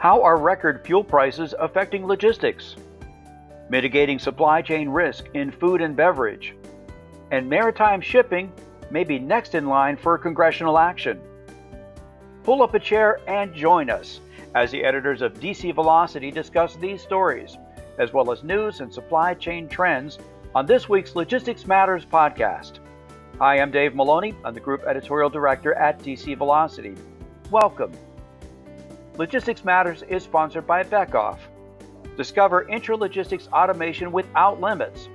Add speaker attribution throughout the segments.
Speaker 1: How are record fuel prices affecting logistics? Mitigating supply chain risk in food and beverage. And maritime shipping may be next in line for congressional action. Pull up a chair and join us as the editors of DC Velocity discuss these stories, as well as news and supply chain trends on this week's Logistics Matters podcast. Hi, I'm Dave Maloney. I'm the Group Editorial Director at DC Velocity. Welcome. Logistics Matters is sponsored by Beckhoff. Discover intralogistics automation without limits.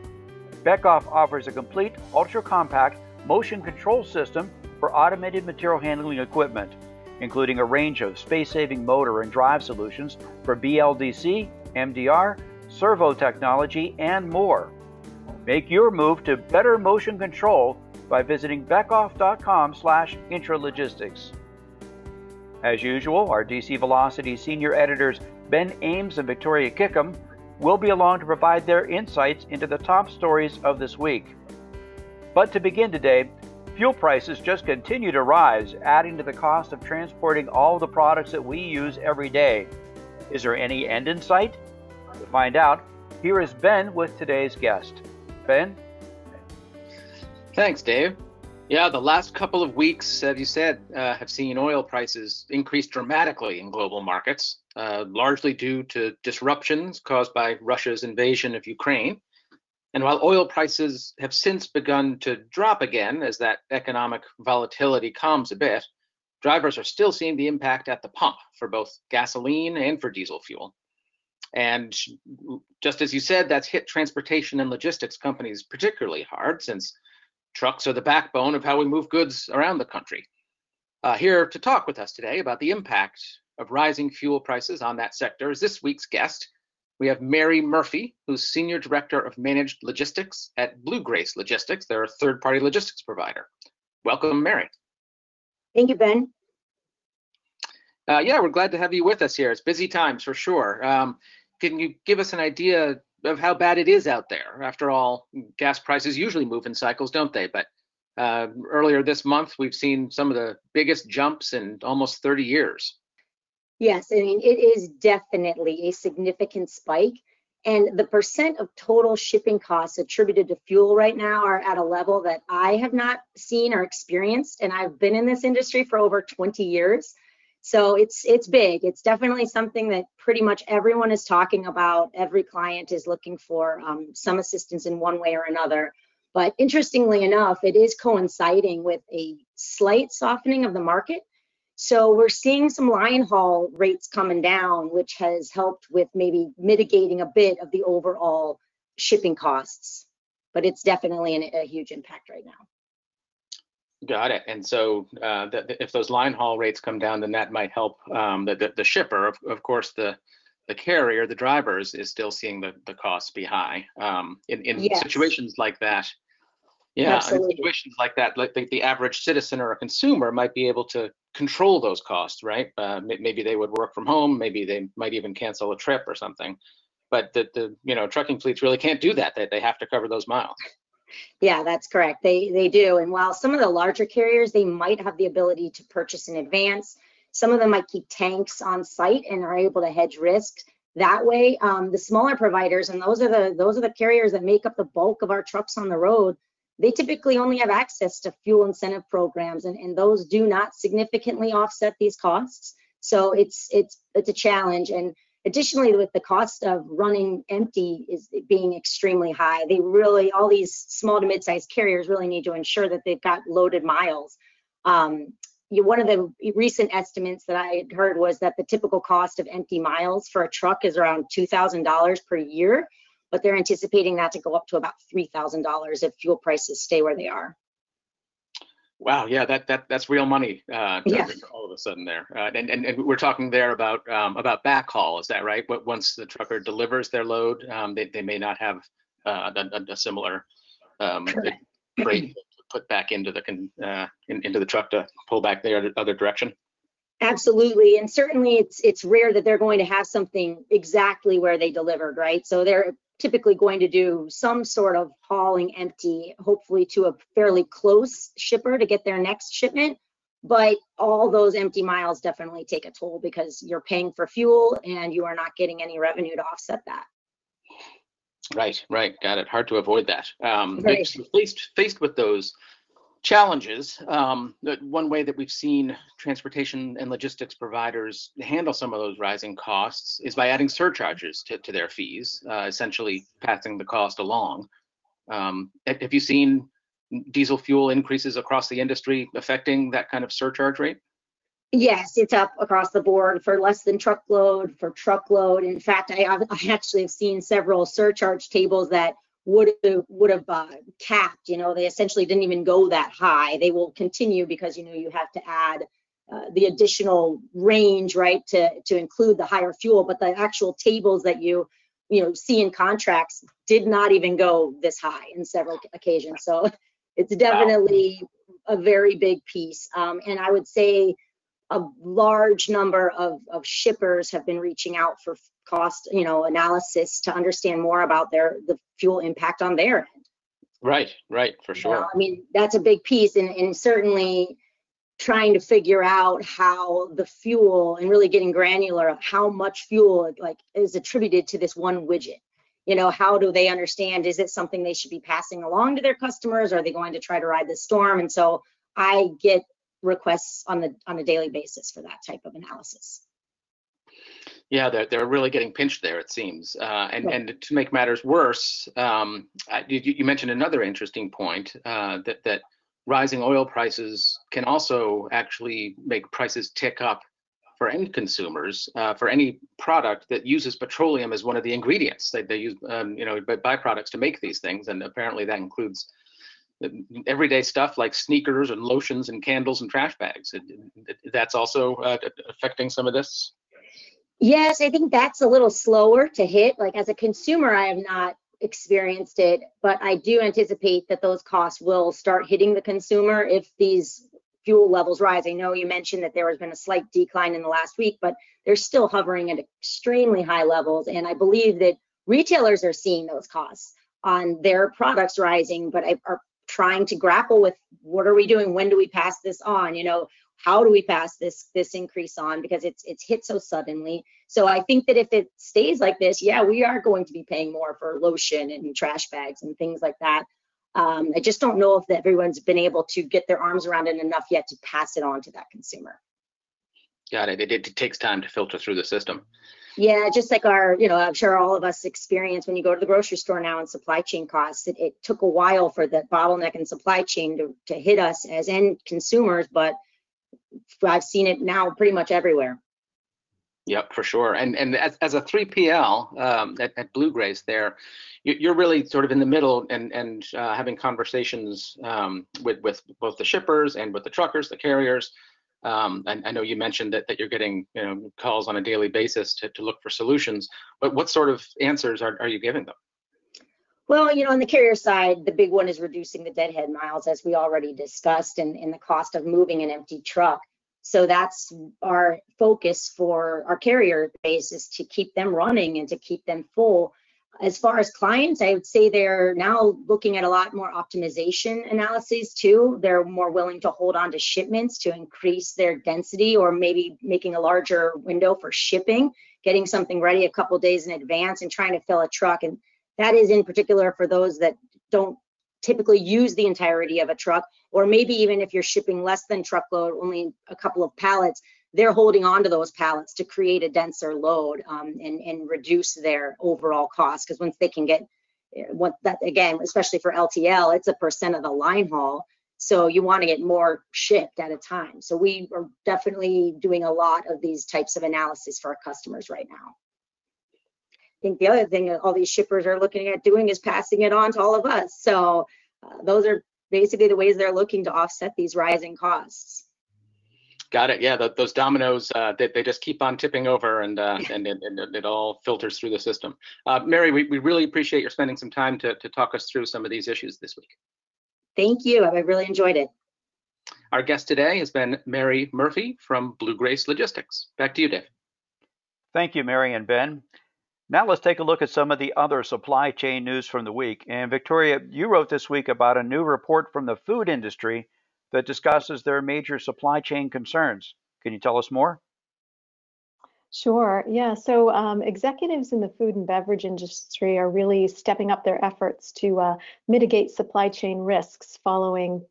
Speaker 1: Beckhoff offers a complete, ultra compact motion control system for automated material handling equipment, including a range of space saving motor and drive solutions for BLDC, MDR, servo technology, and more. Make your move to better motion control by visiting beckhoff.com/slash intralogistics. As usual, our DC Velocity senior editors Ben Ames and Victoria Kickham will be along to provide their insights into the top stories of this week. But to begin today, fuel prices just continue to rise, adding to the cost of transporting all the products that we use every day. Is there any end in sight? To find out, here is Ben with today's guest. Ben?
Speaker 2: Thanks, Dave. Yeah, the last couple of weeks, as you said, uh, have seen oil prices increase dramatically in global markets, uh, largely due to disruptions caused by Russia's invasion of Ukraine. And while oil prices have since begun to drop again as that economic volatility calms a bit, drivers are still seeing the impact at the pump for both gasoline and for diesel fuel. And just as you said, that's hit transportation and logistics companies particularly hard since Trucks are the backbone of how we move goods around the country. Uh, here to talk with us today about the impact of rising fuel prices on that sector is this week's guest. We have Mary Murphy, who's Senior Director of Managed Logistics at Blue Grace Logistics. They're a third party logistics provider. Welcome, Mary.
Speaker 3: Thank you, Ben.
Speaker 2: Uh, yeah, we're glad to have you with us here. It's busy times for sure. Um, can you give us an idea of how bad it is out there. After all, gas prices usually move in cycles, don't they? But uh, earlier this month, we've seen some of the biggest jumps in almost 30 years.
Speaker 3: Yes, I mean, it is definitely a significant spike. And the percent of total shipping costs attributed to fuel right now are at a level that I have not seen or experienced. And I've been in this industry for over 20 years. So it's it's big. It's definitely something that pretty much everyone is talking about. Every client is looking for um, some assistance in one way or another. But interestingly enough, it is coinciding with a slight softening of the market. So we're seeing some line haul rates coming down, which has helped with maybe mitigating a bit of the overall shipping costs. But it's definitely an, a huge impact right now.
Speaker 2: Got it. And so uh, the, if those line haul rates come down, then that might help um, the, the, the, shipper. Of, of course, the the carrier, the drivers, is still seeing the, the costs be high. Um, in in yes. situations like that, yeah, in situations like that, like the, the average citizen or a consumer might be able to control those costs, right? Uh, maybe they would work from home. Maybe they might even cancel a trip or something. But the, the you know trucking fleets really can't do that. They, they have to cover those miles.
Speaker 3: Yeah, that's correct. They they do. And while some of the larger carriers, they might have the ability to purchase in advance, some of them might keep tanks on site and are able to hedge risks that way. Um, the smaller providers, and those are the those are the carriers that make up the bulk of our trucks on the road. They typically only have access to fuel incentive programs, and, and those do not significantly offset these costs. So it's it's it's a challenge. And Additionally, with the cost of running empty is being extremely high, they really, all these small to mid-sized carriers really need to ensure that they've got loaded miles. Um, you, one of the recent estimates that I had heard was that the typical cost of empty miles for a truck is around $2,000 per year, but they're anticipating that to go up to about $3,000 if fuel prices stay where they are.
Speaker 2: Wow, yeah, that that that's real money uh, yeah. all of a sudden there, uh, and, and and we're talking there about um, about backhaul, is that right? But once the trucker delivers their load, um, they they may not have uh, a, a, similar um, freight put back into the uh, in, into the truck to pull back the other direction.
Speaker 3: Absolutely, and certainly it's it's rare that they're going to have something exactly where they delivered, right? So they're typically going to do some sort of hauling empty, hopefully to a fairly close shipper to get their next shipment. but all those empty miles definitely take a toll because you're paying for fuel and you are not getting any revenue to offset that.
Speaker 2: Right, right, got it. Hard to avoid that. Um,
Speaker 3: Right.
Speaker 2: faced faced with those challenges, um, one way that we've seen transportation and logistics providers handle some of those rising costs is by adding surcharges to, to their fees, uh, essentially passing the cost along. Um, have you seen diesel fuel increases across the industry affecting that kind of surcharge rate?
Speaker 3: Yes, it's up across the board for less than truckload, for truckload. In fact, I, I actually have seen several surcharge tables that would have would have uh, capped. You know, they essentially didn't even go that high. They will continue because you know you have to add uh, the additional range, right, to to include the higher fuel. But the actual tables that you you know see in contracts did not even go this high in several occasions. So it's definitely a very big piece. Um, and I would say a large number of, of shippers have been reaching out for cost, you know, analysis to understand more about their the fuel impact on their end.
Speaker 2: Right, right, for
Speaker 3: You
Speaker 2: sure.
Speaker 3: know, I mean, that's a big piece, and, and certainly trying to figure out how the fuel and really getting granular of how much fuel like is attributed to this one widget. You know, how do they understand? Is it something they should be passing along to their customers? Are they going to try to ride the storm? And so I get requests on the on a daily basis for that type of analysis.
Speaker 2: Yeah, they're they're really getting pinched there, it seems. Uh, and
Speaker 3: Right.
Speaker 2: and to make matters worse, um, you, you mentioned another interesting point uh, that that rising oil prices can also actually make prices tick up for end consumers uh, for any product that uses petroleum as one of the ingredients. They they use um, you know by- byproducts to make these things, and apparently that includes uh, everyday stuff like sneakers and lotions and candles and trash bags. It- it- That's also uh, affecting some of this.
Speaker 3: Yes, I think that's a little slower to hit. Like as a consumer, I have not experienced it, but I do anticipate that those costs will start hitting the consumer if these fuel levels rise. I know you mentioned that there has been a slight decline in the last week, but they're still hovering at extremely high levels. And I believe that retailers are seeing those costs on their products rising, but are trying to grapple with what are we doing? When do we pass this on? You know, how do we pass this this increase on because it's it's hit so suddenly so i think that if it stays like this yeah we are going to be paying more for lotion and trash bags and things like that um, i just don't know if everyone's been able to get their arms around it enough yet to pass it on to that consumer
Speaker 2: Got it. It, it takes time to filter through the system.
Speaker 3: yeah just like our you know i'm sure all of us experience when you go to the grocery store now and supply chain costs it, it took a while for the bottleneck in supply chain to, to hit us as end consumers but i've seen it now pretty much everywhere
Speaker 2: Yep, for sure. And and as, as a 3PL um, at, at Blue Grace, there, you- you're really sort of in the middle and and uh, having conversations um, with with both the shippers and with the truckers, the carriers. Um, and I know you mentioned that that you're getting you know calls on a daily basis to to look for solutions. But what sort of answers are are you giving them?
Speaker 3: Well, you know, on the carrier side, the big one is reducing the deadhead miles, as we already discussed, and, and the cost of moving an empty truck. So that's our focus for our carrier base is to keep them running and to keep them full. As far as clients, I would say they're now looking at a lot more optimization analyses too. They're more willing to hold on to shipments to increase their density or maybe making a larger window for shipping, getting something ready a couple days in advance and trying to fill a truck. And that is in particular for those that don't typically use the entirety of a truck, or maybe even if you're shipping less than truckload, only a couple of pallets, they're holding on to those pallets to create a denser load um, and, and reduce their overall cost. Because once they can get, what that again, especially for LTL, it's a percent of the line haul. So you want to get more shipped at a time. So we are definitely doing a lot of these types of analysis for our customers right now. I think the other thing all these shippers are looking at doing is passing it on to all of us. So uh, those are basically the ways they're looking to offset these rising costs.
Speaker 2: Got it. Yeah, th those dominoes, uh, they, they just keep on tipping over and, uh, and, it, and it- it all filters through the system. Uh, Mary, we, we really appreciate your spending some time to, to talk us through some of these issues this week.
Speaker 3: Thank you. I really enjoyed it.
Speaker 2: Our guest today has been Mary Murphy from Blue Grace Logistics. Back to you, Dave.
Speaker 1: Thank you, Mary and Ben. Now let's take a look at some of the other supply chain news from the week. And Victoria, you wrote this week about a new report from the food industry that discusses their major supply chain concerns. Can you tell us more?
Speaker 4: Sure. Yeah. So um, executives in the food and beverage industry are really stepping up their efforts to uh, mitigate supply chain risks following,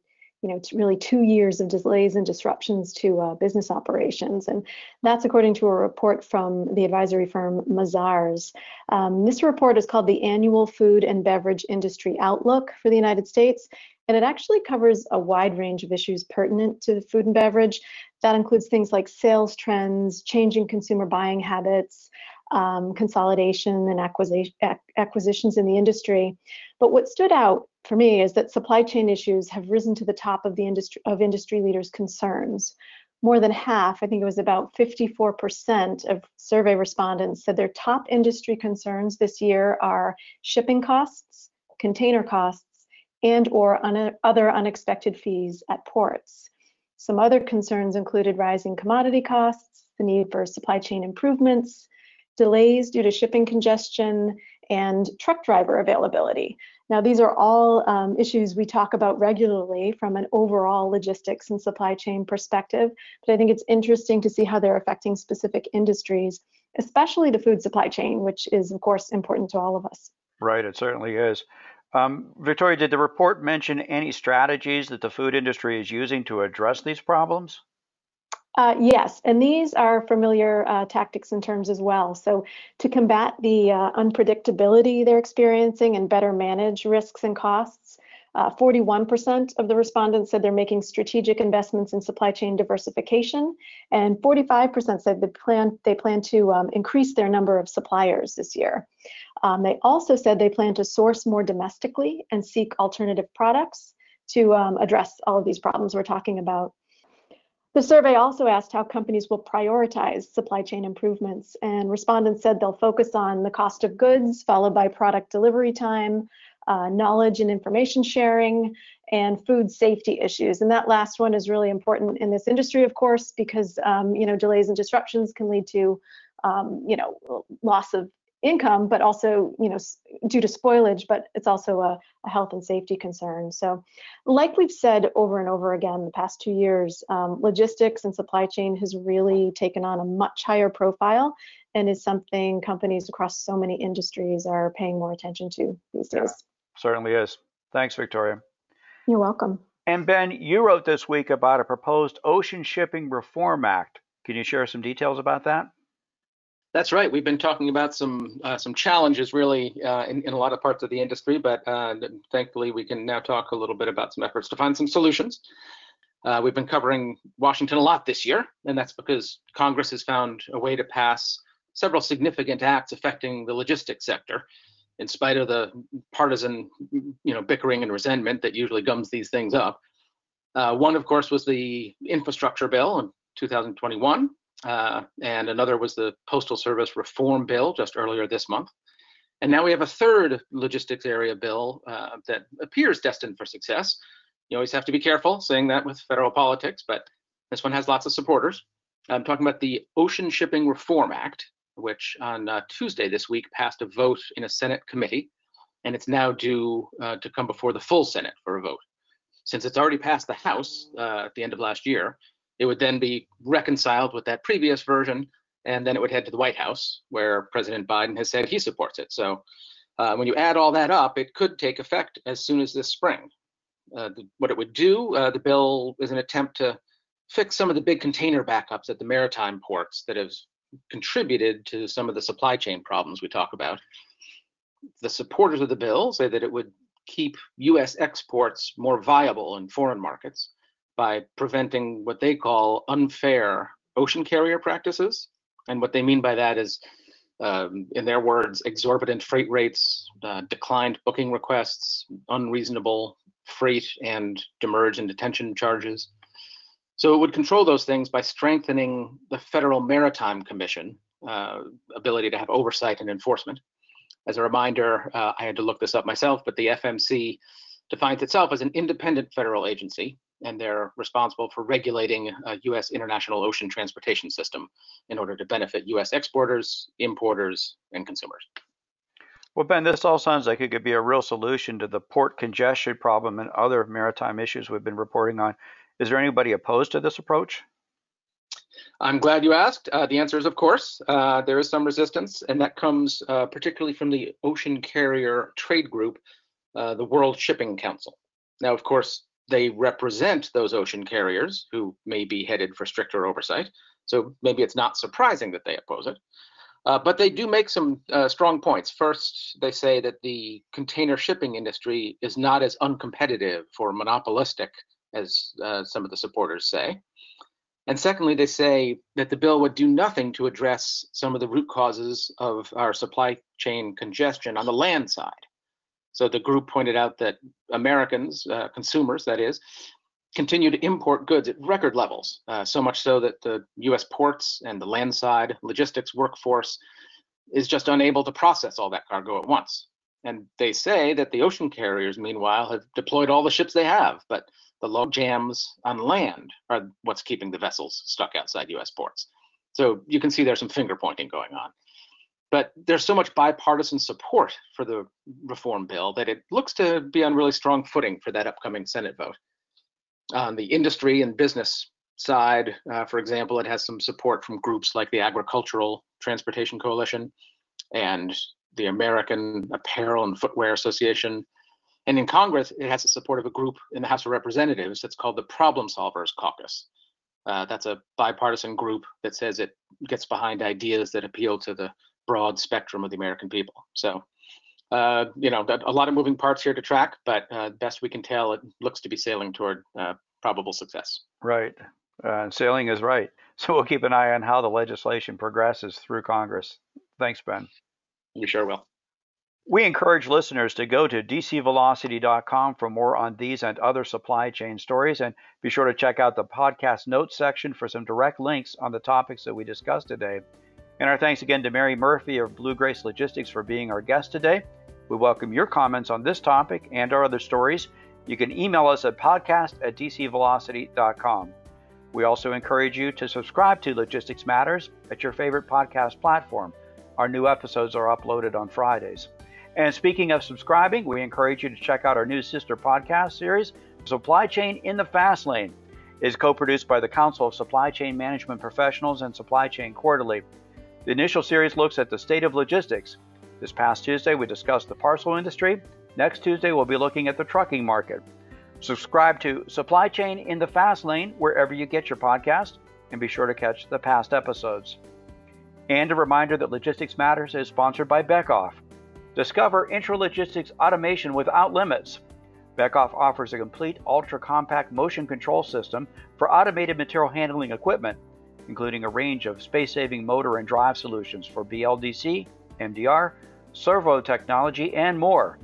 Speaker 4: you know, it's really two years of delays and disruptions to uh, business operations. And that's according to a report from the advisory firm Mazars. Um, this report is called the Annual Food and Beverage Industry Outlook for the United States. And it actually covers a wide range of issues pertinent to food and beverage. That includes things like sales trends, changing consumer buying habits, um, consolidation and acquisition, acquisitions in the industry. But what stood out for me is that supply chain issues have risen to the top of the industry of industry leaders' concerns. More than half, I think it was about 54% of survey respondents said their top industry concerns this year are shipping costs, container costs, and or un other unexpected fees at ports. Some other concerns included rising commodity costs, the need for supply chain improvements, delays due to shipping congestion, and truck driver availability. Now, these are all um, issues we talk about regularly from an overall logistics and supply chain perspective, but I think it's interesting to see how they're affecting specific industries, especially the food supply chain, which is, of course, important to all of us.
Speaker 1: Right, it certainly is. Um, Victoria, did the report mention any strategies that the food industry is using to address these problems?
Speaker 4: Uh, yes, and these are familiar uh, tactics and terms as well. So, to combat the uh, unpredictability they're experiencing and better manage risks and costs, 41% uh, of the respondents said they're making strategic investments in supply chain diversification, and 45% said they plan they plan to um, increase their number of suppliers this year. Um, they also said they plan to source more domestically and seek alternative products to um, address all of these problems we're talking about. The survey also asked how companies will prioritize supply chain improvements, and respondents said they'll focus on the cost of goods, followed by product delivery time, uh, knowledge and information sharing, and food safety issues. And that last one is really important in this industry, of course, because um, you know delays and disruptions can lead to um, you know loss of income, but also, you know, due to spoilage, but it's also a, a, health and safety concern. So, like we've said over and over again the past two years, um, logistics and supply chain has really taken on a much higher profile and is something companies across so many industries are paying more attention to these days. Yeah,
Speaker 1: certainly is. Thanks, Victoria.
Speaker 4: You're welcome.
Speaker 1: And Ben, you wrote this week about a proposed Ocean Shipping Reform Act. Can you share some details about that?
Speaker 2: That's right. We've been talking about some uh, some challenges really uh, in, in a lot of parts of the industry, but uh, thankfully we can now talk a little bit about some efforts to find some solutions. Uh, we've been covering Washington a lot this year, and that's because Congress has found a way to pass several significant acts affecting the logistics sector, in spite of the partisan, you know, bickering and resentment that usually gums these things up. Uh, one, of course, was the infrastructure bill in 2021 uh, and another was the Postal Service Reform Bill just earlier this month. And now we have a third logistics area bill uh, that appears destined for success. You always have to be careful saying that with federal politics, but this one has lots of supporters. I'm talking about the Ocean Shipping Reform Act, which on uh, Tuesday this week passed a vote in a Senate committee, and it's now due uh, to come before the full Senate for a vote. Since it's already passed the House uh, at the end of last year, it would then be reconciled with that previous version, and then it would head to the White House, where President Biden has said he supports it. So uh, when you add all that up, it could take effect as soon as this spring. Uh, the, what it would do, uh, the bill is an attempt to fix some of the big container backups at the maritime ports that have contributed to some of the supply chain problems we talk about. The supporters of the bill say that it would keep US exports more viable in foreign markets by preventing what they call unfair ocean carrier practices. And what they mean by that is, um, in their words, exorbitant freight rates, uh, declined booking requests, unreasonable freight and demurrage and detention charges. So it would control those things by strengthening the Federal Maritime Commission uh, ability to have oversight and enforcement. As a reminder, uh, I had to look this up myself, but the FMC defines itself as an independent federal agency and they're responsible for regulating a U.S. international ocean transportation system in order to benefit U.S. exporters, importers, and consumers.
Speaker 1: Well, Ben, this all sounds like it could be a real solution to the port congestion problem and other maritime issues we've been reporting on. Is there anybody opposed to this approach?
Speaker 2: I'm glad you asked. Uh, the answer is, of course, uh, there is some resistance, and that comes uh, particularly from the ocean carrier trade group, uh, the World Shipping Council. Now, of course, they represent those ocean carriers who may be headed for stricter oversight, so maybe it's not surprising that they oppose it. Uh, but they do make some uh, strong points. First, they say that the container shipping industry is not as uncompetitive or monopolistic as some of the supporters say. And secondly, they say that the bill would do nothing to address some of the root causes of our supply chain congestion on the land side. So the group pointed out that Americans, uh, consumers that is, continue to import goods at record levels, uh, so much so that the US ports and the landside logistics workforce is just unable to process all that cargo at once. And they say that the ocean carriers, meanwhile, have deployed all the ships they have, but the log jams on land are what's keeping the vessels stuck outside US ports. So you can see there's some finger pointing going on. But there's so much bipartisan support for the reform bill that it looks to be on really strong footing for that upcoming Senate vote. On the industry and business side, uh, for example, it has some support from groups like the Agricultural Transportation Coalition and the American Apparel and Footwear Association, and in Congress, it has the support of a group in the House of Representatives that's called the Problem Solvers Caucus. Uh, that's a bipartisan group that says it gets behind ideas that appeal to the broad spectrum of the American people. So, uh, you know, a lot of moving parts here to track, but uh, best we can tell, it looks to be sailing toward uh, probable success.
Speaker 1: Right. Uh, sailing is right. So we'll keep an eye on how the legislation progresses through Congress. Thanks, Ben.
Speaker 2: We sure will.
Speaker 1: We encourage listeners to go to dcvelocity.com for more on these and other supply chain stories, and be sure to check out the podcast notes section for some direct links on the topics that we discussed today. And our thanks again to Mary Murphy of Blue Grace Logistics for being our guest today. We welcome your comments on this topic and our other stories. You can email us at podcast at dcvelocity.com. We also encourage you to subscribe to Logistics Matters at your favorite podcast platform. Our new episodes are uploaded on Fridays. And speaking of subscribing, we encourage you to check out our new sister podcast series, Supply Chain in the Fast Lane. It is co-produced by the Council of Supply Chain Management Professionals and Supply Chain Quarterly. The initial series looks at the state of logistics. This past Tuesday, we discussed the parcel industry. Next Tuesday, we'll be looking at the trucking market. Subscribe to Supply Chain in the Fast Lane wherever you get your podcast, and be sure to catch the past episodes. And a reminder that Logistics Matters is sponsored by Beckhoff. Discover intralogistics automation without limits. Beckhoff offers a complete ultra compact motion control system for automated material handling equipment, including a range of space saving motor and drive solutions for BLDC, MDR, servo technology, and more.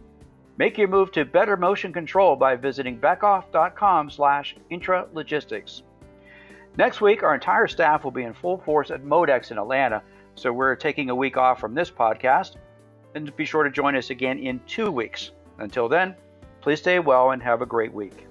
Speaker 1: Make your move to better motion control by visiting beckhoff.com slash intralogistics. Next week, our entire staff will be in full force at Modex in Atlanta, so we're taking a week off from this podcast and be sure to join us again in two weeks. Until then, please stay well and have a great week.